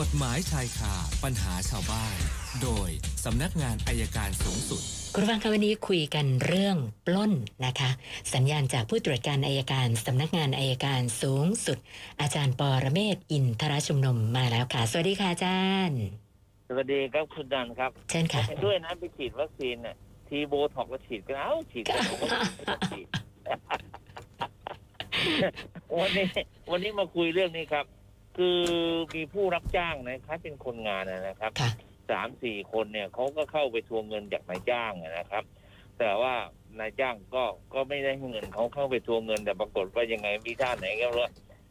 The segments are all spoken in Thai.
กฎหมายชายคาปัญหาชาวบ้าน โดยสำนักงานอัยการสูงสุด คุณผู้ฟังคะวันนี้คุยกันเรื่องปล้นนะคะ สัญญาณจากผู้ตรวจการอัยการสำนักงานอัยการสูงสุด อาจารย์ปอระเมศวร์อินทรชุมนุมมาแล้วค่ะ สวัสดีค่ะอาจารย์ สวัสดีครับคุณดันครับเช่นค่ะเห็นด้วยนะไปฉีดวัคซีนเนี่ยทีโบท็อกซ์ก็ฉีดกันเอ้าฉีดกันผมก็ไม่ต้องฉีดวันนี้วันนี้มาคุยเรื่องนี้ครับ คือมีผู้รับจ้างนะครับเป็นคนงานนะครับค่ะ สามสี่คนเนี่ยเขาก็เข้าไปทวงเงินจากนายจ้างนะครับ แต่ว่านายจ้างก็ก็ไม่ได้ให้เงินเขาเข้าไปทวงเงินแต่ปรากฏว่ายังไงมีท่าไหนก็ไม่รู้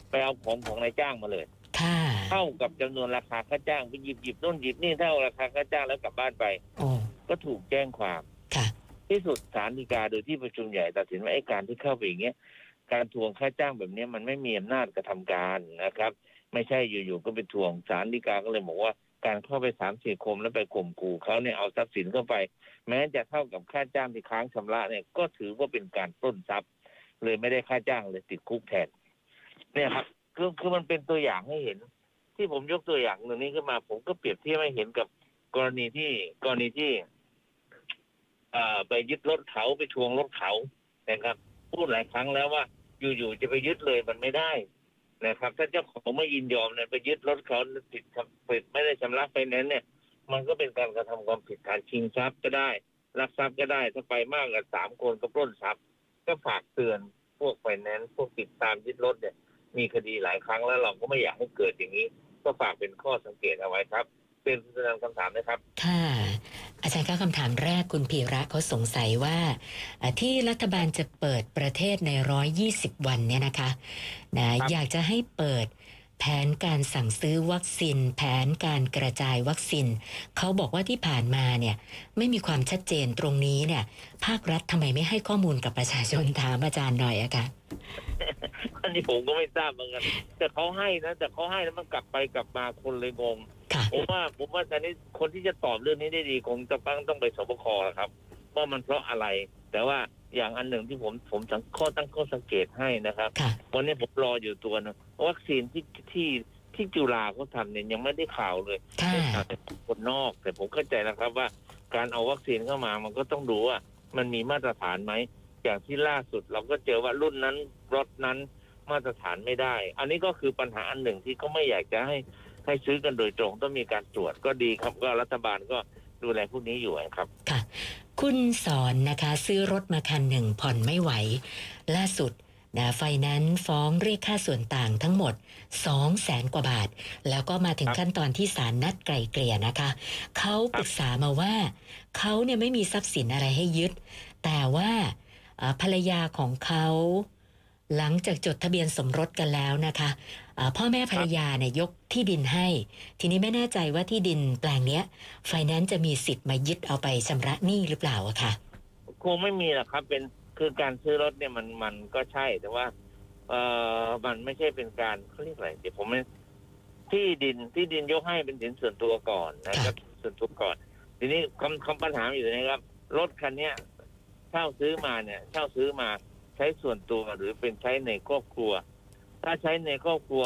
ไปเอาของของนายจ้างมาเลย ค่ะ เท่ากับจำนวนราคาค่าจ้างไปหยิบหยิบนู่นหยิบนี่เท่าราคาค่าจ้างแล้วกลับบ้านไป โอ้ ก็ถูกแจ้งความ ค่ะ ที่สุดศาลฎีกาโดยที่ประชุมใหญ่ตัดสินว่าไอ้การที่เข้าไปอย่างเงี้ยการทวงค่าจ้างแบบเนี้ยมันไม่มีอำนาจกระทำการนะครับ ไม่ใช่อยู่ๆก็ไปทวงศาลฎีกาก็เลยบอกว่าการเข้าไปสามสี่คมแล้วไปข่มขู่เขาเนี่ยเอาทรัพย์สินเข้าไป แม้จะเท่ากับค่าจ้างที่ค้างชำระเนี่ยก็ถือว่าเป็นการปล้นทรัพย์ เลยไม่ได้ค่าจ้างเลยติดคุกแทน เนี่ยครับคือคือมันเป็นตัวอย่างให้เห็น ที่ผมยกตัวอย่างหนึ่งนี้ขึ้นมา ผมก็เปรียบเทียบให้เห็นกับกรณีที่กรณีที่อ่อไปยึดรถเขาไปทวงรถเขานะครับ พูดหลายครั้งแล้วว่า อยู่ๆจะไปยึดเลยมันไม่ได้ นะครับ ถ้าเจ้าของไม่ยินยอมเนี่ยไปยึดรถเขาผิดผิดไม่ได้ชำระไฟแนนซ์เนี่ย มันก็เป็นการกระทำความผิดฐานชิงทรัพย์ก็ได้ลักทรัพย์ก็ได้ถ้าไปมากกว่าสามคนก็ปล้นทรัพย์ ก็ฝากเตือนพวกไฟแนนซ์พวกติดตามยึดรถเนี่ย มีคดีหลายครั้งแล้วเราก็ไม่อยากให้เกิดอย่างนี้ ก็ฝากเป็นข้อสังเกตเอาไว้ครับ เป็นคำถามนะครับ ค่ะ จารย์คะคำถามแรกคุณพีระเขาสงสัยว่าอ่า ที่รัฐบาลจะเปิดประเทศใน 120 วันเนี่ยนะคะนะครับอยากจะให้เปิดแผนการสั่งซื้อวัคซีน แผนการกระจายวัคซีนเขาบอกว่าที่ผ่านมาเนี่ยไม่มีความชัดเจนตรงนี้เนี่ย ภาครัฐทำไมไม่ให้ข้อมูลกับประชาชนถามอาจารย์หน่อยอะคะ อันนี้ผมก็ไม่ทราบเหมือนกันแต่เขาให้นะแต่เขาให้แล้วมันกลับไปกลับมาคนเลยงงค่ะผมว่าผมว่าตอนนี้คนที่จะตอบเรื่องนี้ได้ดีคงจะต้องต้องไปสบคครับว่ามันเพราะอะไร แต่ว่าอย่างอันหนึ่งที่ผมผมสังข้อตั้งข้อสังเกตให้นะครับค่ะวันนี้ผมรออยู่ตัวหนึงวัคซีนที่ที่ที่จุฬาเขาทำเนี่ยยังไม่ได้ข่าวเลยค่ะได้ข่าวแต่คนนอก แต่ผมเข้าใจนะครับว่าการเอาวัคซีนเข้ามามันก็ต้องดูว่ามันมีมาตรฐานไหม อย่างที่ล่าสุดเราก็เจอว่ารุ่นนั้นรถนั้นมาตรฐานไม่ได้ อันนี้ก็คือปัญหาอันหนึ่งที่เขาไม่อยากจะให้ให้ซื้อกันโดยตรงต้องมีการตรวจก็ดีครับก็รัฐบาลก็ดูแลพวกนี้อยู่ครับ ค่ะ คุณสอนนะคะ ซื้อรถมาคันหนึ่งผ่อนไม่ไหว ล่าสุดนะไฟนนซ์ฟ้องเรียกค่าส่วนต่างทั้งหมด 2 0 0แสนกว่าบาท แล้วก็มาถึงขั้นตอนที่ศาลนัดไกลเกลี่ยนะคะ เขาปรึกษามาว่า เขาเนี่ยไม่มีทรัพย์สินอะไรให้ยึด แต่ว่า ภรรยาของเขาหลังจากจดทะเบียนสมรสกันแล้วนะคะเอ่อพ่อแม่ภรรยาเนี่ยยกที่ดินให้ ทีนี้ไม่แน่ใจว่าที่ดินแปลงเนี้ยไฟแนนซ์จะมีสิทธิ์มายึดเอาไปชำระหนี้หรือเปล่าอะค่ะคงไม่มีหรอกครับเป็นคือการซื้อรถเนี่ยมันมันก็ใช่แต่ว่า เออมันไม่ใช่เป็นการเขาเรียกอะไรเดี๋ยวผมไม่ที่ดินที่ดินยกให้เป็นสินส่วนตัวก่อนนะครับ ส่วนตัวก่อน ทีนี้คำคำปัญหาอยู่นะครับ รถคันเนี้ย เช่าซื้อมาเนี่ย เช่าซื้อมาใช้ส่วนตัวหรือเป็นใช้ในครอบครัว ถ้าใช้ในครอบครัว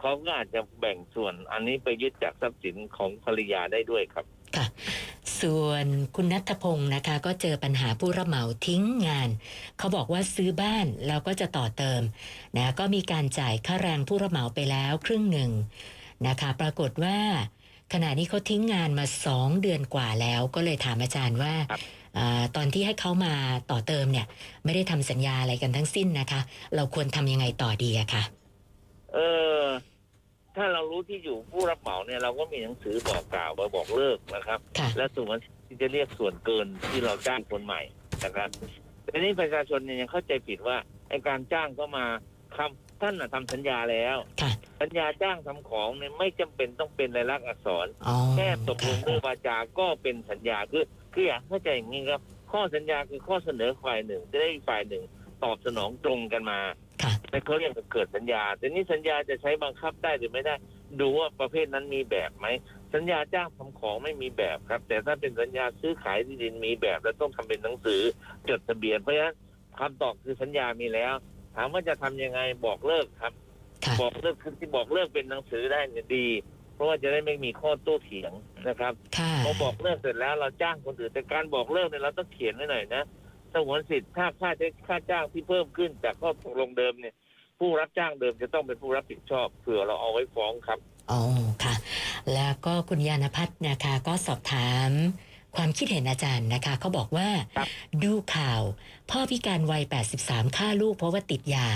เขาก็อาจจะแบ่งส่วนอันนี้ไปยึดจากทรัพย์สินของภรรยาได้ด้วยครับค่ะ ส่วนคุณนัทพงศ์นะคะ ก็เจอปัญหาผู้รับเหมาทิ้งงาน เขาบอกว่าซื้อบ้านแล้วก็จะต่อเติมนะก็มีการจ่ายค่าแรงผู้รับเหมาไปแล้วครึ่งหนึ่งนะคะ ปรากฏว่าขณะนี้เขาทิ้งงานมาสองเดือนกว่าแล้ว ก็เลยถามอาจารย์ว่าครับอา ตอนที่ให้เขามาต่อเติมเนี่ย ไม่ได้ทำสัญญาอะไรกันทั้งสิ้นนะคะ เราควรทำยังไงต่อดีอะคะเออ ถ้าเรารู้ที่อยู่ผู้รับเหมาเนี่ยเราก็มีหนังสือบอกกล่าวมาบอกเลิกนะครับค่ะและส่วนที่จะเรียกส่วนเกินที่เราจ้างคนใหม่นะครับแต่นี้ประชาชนเนี่ยยังเข้าใจผิดว่าไอการจ้างก็มาคำ ท่านน่ะทำสัญญาแล้วค่ะสัญญาจ้างทำของเนี่ยไม่จำเป็นต้องเป็นลายลักษณ์อักษรอ๋อแค่ตกลงด้วยค่ะวาจาก็เป็นสัญญาคือคืออยากเข้าใจอย่างนี้ครับ ข้อสัญญาคือข้อเสนอฝ่ายหนึ่งจะได้อีกฝ่ายหนึ่งตอบสนองตรงกันมาค่ะแต่เขาเรียกว่าเกิดสัญญา แต่นี้สัญญาจะใช้บังคับได้หรือไม่ได้ ดูว่าประเภทนั้นมีแบบไหม สัญญาจ้างทำของไม่มีแบบครับ แต่ถ้าเป็นสัญญาซื้อขายที่ดินมีแบบ แล้วต้องทำเป็นหนังสือจดทะเบียน เพราะฉะนั้นคำตอบคือสัญญามีแล้วถามว่าจะทำยังไงบอกเลิกครับค่ะบอกเลิกคือที่บอกเลิกเป็นหนังสือได้เนี่ยดี เพราะว่าจะได้ไม่มีข้อโต้เถียงนะครับค่ะพอบอกเลิกเสร็จแล้วเราจ้างคนอื่นแต่การบอกเลิกเนี่ยเราต้องเขียนไว้หน่อยนะสงวนสิทธิ์ถ้าค่าใช้ค่าจ้างที่เพิ่มขึ้นจากข้อตกลงเดิมเนี่ย ผู้รับจ้างเดิมจะต้องเป็นผู้รับผิดชอบเผื่อเราเอาไว้ฟ้องครับอ๋อค่ะ แล้วก็คุณยานพัฒน์นะคะก็สอบถาม ความคิดเห็นอาจารย์นะคะเขาบอกว่าครับดูข่าว พ่อพิการวัย 83 ฆ่าลูกเพราะว่าติดยา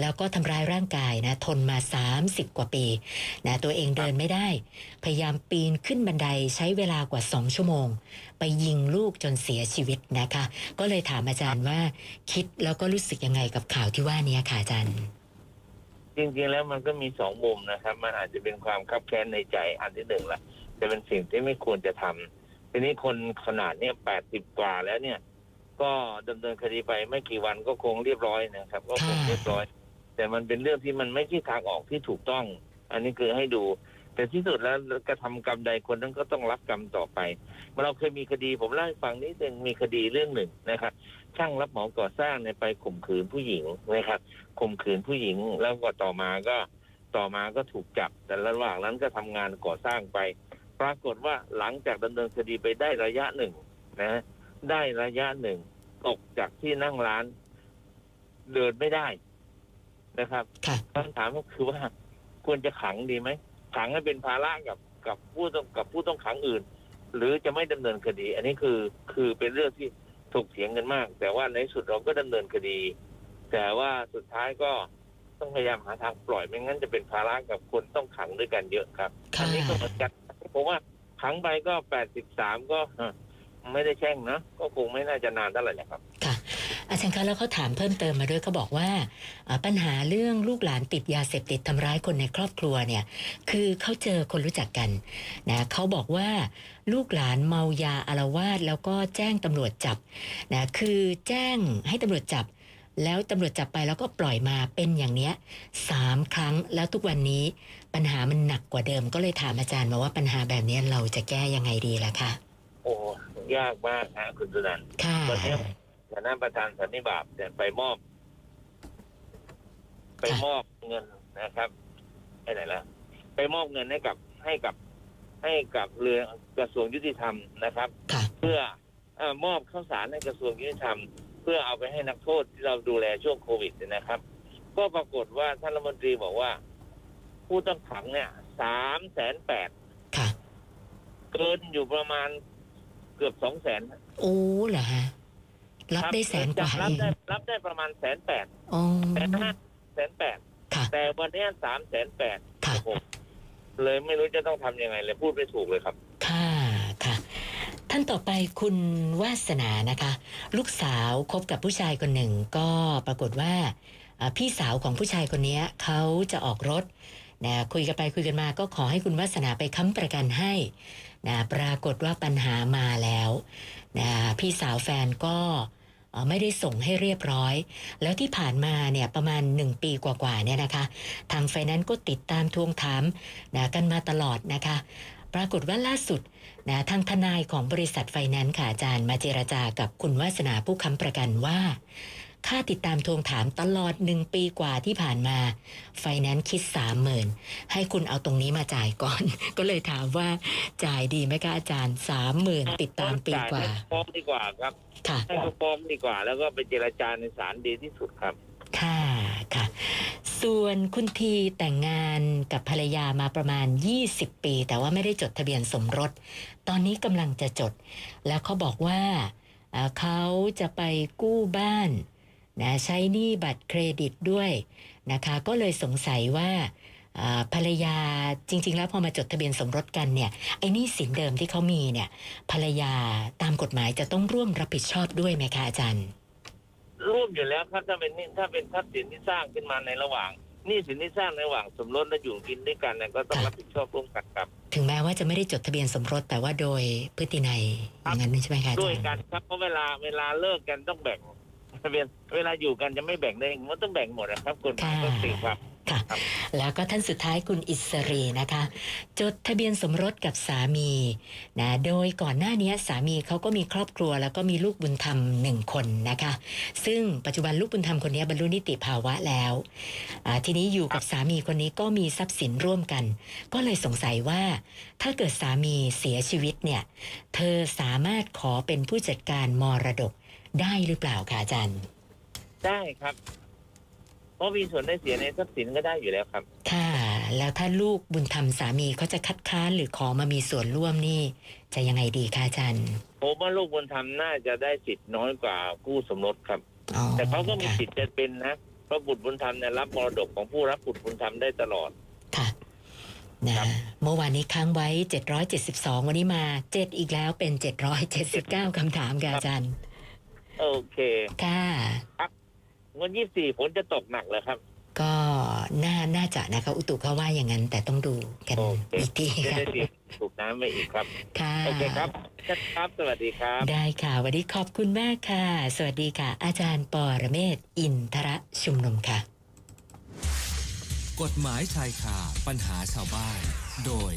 แล้วก็ทำร้ายร่างกายนะ ทนมา 30 กว่าปีนะตัวเองเดินไม่ได้ พยายามปีนขึ้นบันไดใช้เวลากว่า 2 ชั่วโมง ไปยิงลูกจนเสียชีวิตนะคะ ก็เลยถามอาจารย์ว่าคิดแล้วก็รู้สึกยังไงกับข่าวที่ว่านี้ค่ะอาจารย์จริงๆแล้วมันก็มีสองมุมนะครับ มันอาจจะเป็นความคับแค้นในใจอันที่หนึ่งละจะเป็นสิ่งที่ไม่ควรจะทำ ทีนี้คนขนาดเนี้ยแปดสิบกว่าแล้วเนี่ย ก็ดำเนินคดีไปไม่กี่วันก็คงเรียบร้อยนะครับ ก็คงเรียบร้อย แต่มันเป็นเรื่องที่มันไม่ใช่ทางออกที่ถูกต้อง อันนี้คือให้ดู แต่ที่สุดแล้วกระทำกรรมใดคนนั้นก็ต้องรับกรรมต่อไปเราเคยมีคดีผมเล่าให้ฟังนิดนึงมีคดีเรื่องหนึ่งนะครับช่างรับเหมาก่อสร้างเนี่ยไปข่มขืนผู้หญิงนะครับข่มขืนผู้หญิงแล้วก็ต่อมาก็ต่อมาก็ถูกจับ แต่ระหว่างนั้นก็ทำงานก่อสร้างไป ปรากฏว่าหลังจากดำเนินคดีไปได้ระยะหนึ่งนะได้ระยะหนึ่งตกจากที่นั่งร้านเดินไม่ได้นะครับค่ะคำถามก็คือว่าควรจะขังดีไหมขังให้เป็นภาระกับกับผู้ต้องกับผู้ต้องขังอื่น หรือจะไม่ดำเนินคดี อันนี้คือคือเป็นเรื่องที่ถกเถียงกันมาก แต่ว่าในที่สุดเราก็ดำเนินคดี แต่ว่าสุดท้ายก็ต้องพยายามหาทางปล่อยไม่งั้นจะเป็นภาระกับคนต้องขังด้วยกันเยอะครับค่ะอันี้ก็เหมือนกัน ผมว่าขังไปก็แปดสิบสามก็ไม่ได้แช่งนะก็คงไม่น่าจะนานเท่าไหร่นะครับ ค่ะ อาจารย์คะแล้วเขาถามเพิ่มเติมมาด้วยเขาบอกว่า ปัญหาเรื่องลูกหลานติดยาเสพติดทำร้ายคนในครอบครัวเนี่ย คือเขาเจอคนรู้จักกันนะเขาบอกว่าลูกหลานเมายาอารวาสแล้วก็แจ้งตำรวจจับนะคือแจ้งให้ตำรวจจับ แล้วตำรวจจับไปแล้วก็ปล่อยมาเป็นอย่างเนี้ยสามครั้งแล้วทุกวันนี้ปัญหามันหนักกว่าเดิม ก็เลยถามอาจารย์มาว่าปัญหาแบบนี้เราจะแก้ยังไงดีล่ะคะโอ้ยากมากฮะคุณสุนันท์ค่ะวันนี้ฐานะประธานสันนิบาตเนี่ยไปมอบ ไปมอบเงินนะครับไปไหนละไปมอบเงินให้กับให้กับให้กับเรือกระทรวงยุติธรรมนะครับค่ะเพื่อเออมอบข้าวสารให้กระทรวงยุติธรรม เพื่อเอาไปให้นักโทษที่เราดูแลช่วงโควิดเนี่ยนะครับ ก็ปรากฏว่าท่านรัฐมนตรีบอกว่า ผู้ต้องขังเนี่ยสามแสนแปดค่ะ เกินอยู่ประมาณเกือบสองแสนโอ้เหรอฮะรับได้แสนกว่ารับเองได้รับได้ประมาณแสนแปดอ๋อแสนห้าแสนแปดค่ะแต่วันเนี้สามแสนแปดค่ะเลยไม่รู้จะต้องทำยังไงเลยพูดไม่ถูกเลยครับค่ะค่ะ ท่านต่อไปคุณวาสนานะคะ ลูกสาวคบกับผู้ชายคนหนึ่ง ก็ปรากฏว่าพี่สาวของผู้ชายคนนี้เขาจะออกรถนะคุยกันไปคุยกันมาก็ขอให้คุณวาสนาไปค้ำประกันให้นะปรากฏว่าปัญหามาแล้วนะพี่สาวแฟนก็ไม่ได้ส่งให้เรียบร้อย แล้วที่ผ่านมาเนี่ยประมาณหนึ่งปีกว่าๆเนี่ยนะคะ ทางไฟแนนซ์ก็ติดตามทวงถามนะกันมาตลอดนะคะ ปรากฏว่าล่าสุด นะทางทนายของบริษัทไฟแนนซ์ค่ะอาจารย์มาเจรจากับคุณวาสนาผู้ค้ำประกันว่า ค่าติดตามทวงถามตลอดหนึ่งปีกว่าที่ผ่านมาไฟแนนซ์คิดสามหมื่นให้คุณเอาตรงนี้มาจ่ายก่อน ก็เลยถามว่าจ่ายดีไหมคะอาจารย์สามหมื่นติดตามปีกว่าจ่ยให้ฟ้องดีกว่าาครับค่ะให้เขาฟ้องดีกว่า แล้วก็ไปเจรจาในศาลดีที่สุดครับค่ะค่ะ ส่วนคุณทีแต่งงานกับภรรยามาประมาณ 20 ปี แต่ว่าไม่ได้จดทะเบียนสมรส ตอนนี้กำลังจะจด แล้วเขาบอกว่าเขาจะไปกู้บ้านนะใช้หนี้บัตรเครดิตด้วยนะคะ ก็เลยสงสัยว่าภรรยาจริง ๆ แล้วพอมาจดทะเบียนสมรสกันเนี่ยไอ้นี้สินเดิมที่เขามีเนี่ยภรรยาตามกฎหมายจะต้องร่วมรับผิดชอบด้วยไหมคะอาจารย์ อยู่แล้วครับถ้าเป็นนี่ถ้าเป็นทรัพย์สินที่สร้างขึ้นมาในระหว่างหนี่สินที่สร้างในระหว่างสมรสและอยู่กินด้วยกันเนี่ยก็ต้องค่ะรับผิดชอบร่วมกันครับ ถึงแม้ว่าจะไม่ได้จดทะเบียนสมรสแต่ว่าโดยพฤตินัยอย่างนั้นใช่ไหมคะอาด้วยจารย์กันครับเพราะเวลาเวลาเลิกกันต้องแบ่งทะเบียนเวลาอยู่กันจะไม่แบ่งได้ไงมันต้องแบ่งหมดนะครับกฎหมายก็ตีความ ค่ะครับแล้วก็ท่านสุดท้ายคุณอิสรีนะคะ จดทะเบียนสมรสกับสามีนะโดยก่อนหน้านี้สามีเขาก็มีครอบครัว แล้วก็มีลูกบุญธรรมหนึ่งคนนะคะ ซึ่งปัจจุบันลูกบุญธรรมคนนี้บรรลุนิติภาวะแล้วอ่าทีนี้อยู่กับสามีคนนี้ก็มีทรัพย์สินร่วมกัน ก็เลยสงสัยว่า ถ้าเกิดสามีเสียชีวิตเนี่ย เธอสามารถขอเป็นผู้จัดการมรดกได้หรือเปล่าคะอาจารย์ ได้ครับเพ ราะมีส่วนได้เสียในทรัพย์สินก็ได้อยู่แล้วครับ ค่ะ แล้วถ้าลูกบุญธรรมสามีเขาจะคัดค้านหรือขอมามีส่วนร่วมนี่ จะยังไงดีคะอาจารย์ผมว่าลูกบุญธรรมน่าจะได้สิทธิ์น้อยกว่าคู่สมรสครับ อ๋อแต่เขาก็มีค่ะสิทธิ์จะเป็นนะเพราะบุตรบุญธรรมเนี่ยรับมรดกของผู้รับบุตรบุญธรรมได้ตลอด ค่ะนะครับ เมื่อวานนี้ค้างไว้ 772 วันนี้มา 7 อีกแล้วเป็น 779คำถามค่ะอาจารย์ โอเค ค่ะ วันยี่สี่ฝนจะตกหนักเลยครับ ก็น่าน่าจะนะคะอุตุเขาว่าอย่างนั้น แต่ต้องดูกันโอเคอีกทีจะค่ะได้เตรียมถูกน้ำไปอีกครับค่ะโอเคครับครับ สวัสดีครับ ได้ค่ะ วันนี้ขอบคุณมากค่ะ สวัสดีค่ะ อาจารย์ปอระเมศวร์อินทระชุมนุมค่ะ กฎหมายชายคาปัญหาชาวบ้าน โดย